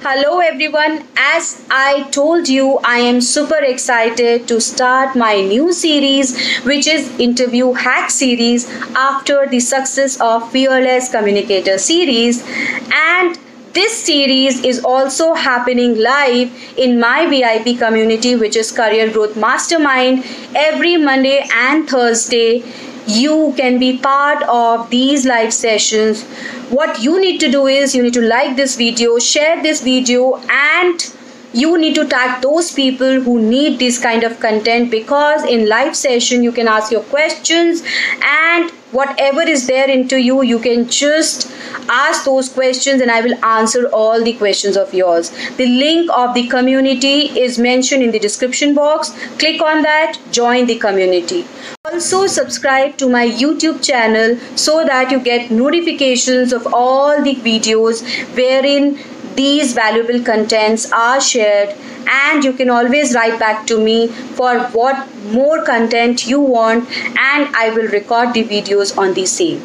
Hello everyone, as I told you, I am super excited to start my new series, which is Interview Hack series after the success of Fearless Communicator series. And this series is also happening live in my VIP community, which is Career Growth Mastermind, every Monday and Thursday you can be part of these live sessions. What you need to do is you need to like this video share this video and you need to tag those people who need this kind of content because in live session you can ask your questions and whatever is there into you you can just ask those questions and i will answer all the questions of yours. The link of the community is mentioned in the description box. Click on that join the community also subscribe to my youtube channel so that you get notifications of all the videos wherein these valuable contents are shared and you can always write back to me for what more content you want and I will record the videos on the same.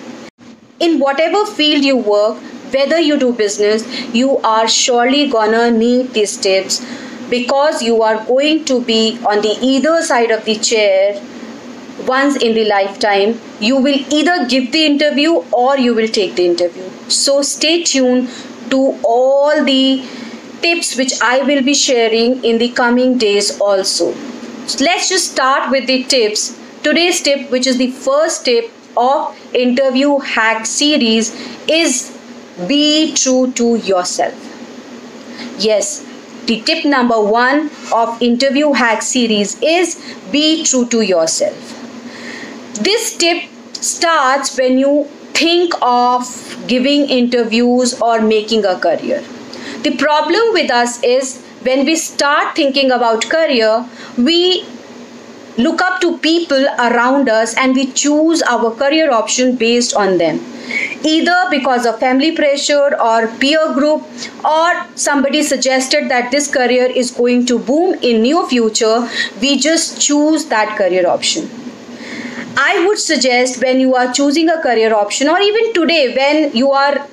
In whatever field you work, whether you do business, you are surely gonna need these tips because you are going to be on the either side of the chair once in the lifetime you will either give the interview or you will take the interview so stay tuned to all the tips which I will be sharing in the coming days also. So let's just start with the tips. Today's tip, which is the first tip of interview hack series, is be true to yourself. Yes, the tip number one of interview hack series is be true to yourself. This tip starts when you think of giving interviews or making a career. The problem with us is when we start thinking about career, we look up to people around us and we choose our career option based on them either because of family pressure or peer group or somebody suggested that this career is going to boom in near future we just choose that career option I would suggest when you are choosing a career option, or even today when you are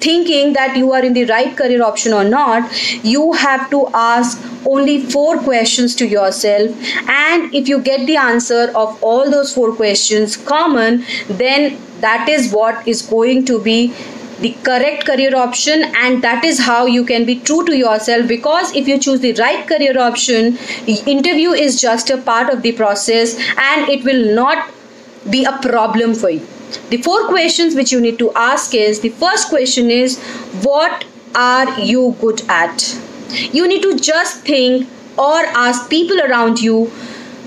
thinking that you are in the right career option or not, you have to ask only four questions to yourself. And if you get the answer of all those four questions common, then that is what is going to be the correct career option and that is how you can be true to yourself because if you choose the right career option interview is just a part of the process and it will not be a problem for you. The four questions which you need to ask is the first question is what are you good at? You need to just think or ask people around you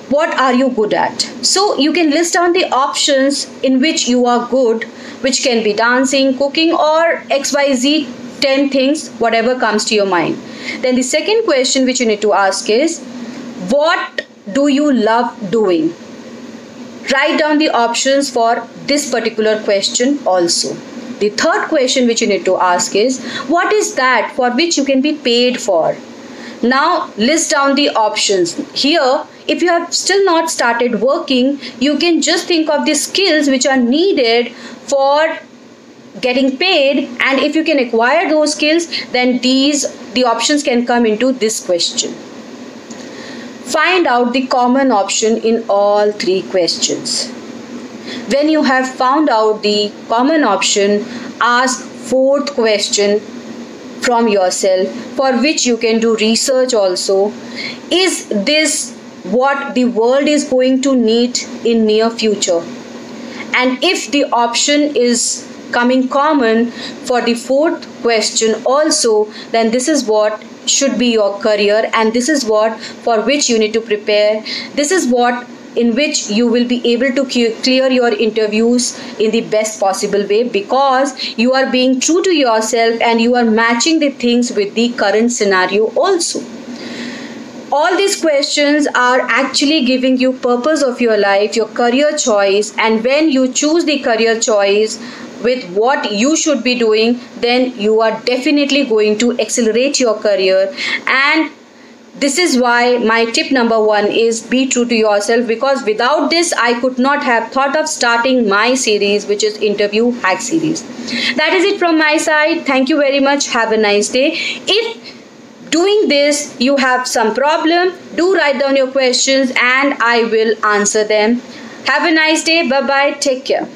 what are you good at? So you can list down the options in which you are good which can be dancing cooking or xyz 10 things whatever comes to your mind. Then the second question which you need to ask is what do you love doing Write down the options for this particular question also. The third question which you need to ask is what is that for which you can be paid for? Now list down the options. Here, if you have still not started working, you can just think of the skills which are needed for getting paid and if you can acquire those skills then these the options can come into this question Find out the common option in all three questions. When you have found out the common option, ask fourth question from yourself for which you can do research also. Is this what the world is going to need in near future? And if the option is coming common for the fourth question also, then this is what should be your career and this is what for which you need to prepare. This is what in which you will be able to clear your interviews in the best possible way because you are being true to yourself and you are matching the things with the current scenario also. All these questions are actually giving you purpose of your life your career choice and when you choose the career choice with what you should be doing then you are definitely going to accelerate your career. And this is why my tip number one is be true to yourself because without this i could not have thought of starting my series which is interview hack series. That is it from my side. Thank you very much. Have a nice day. If doing this you have some problem do write down your questions and i will answer them. Have a nice day. Bye bye take care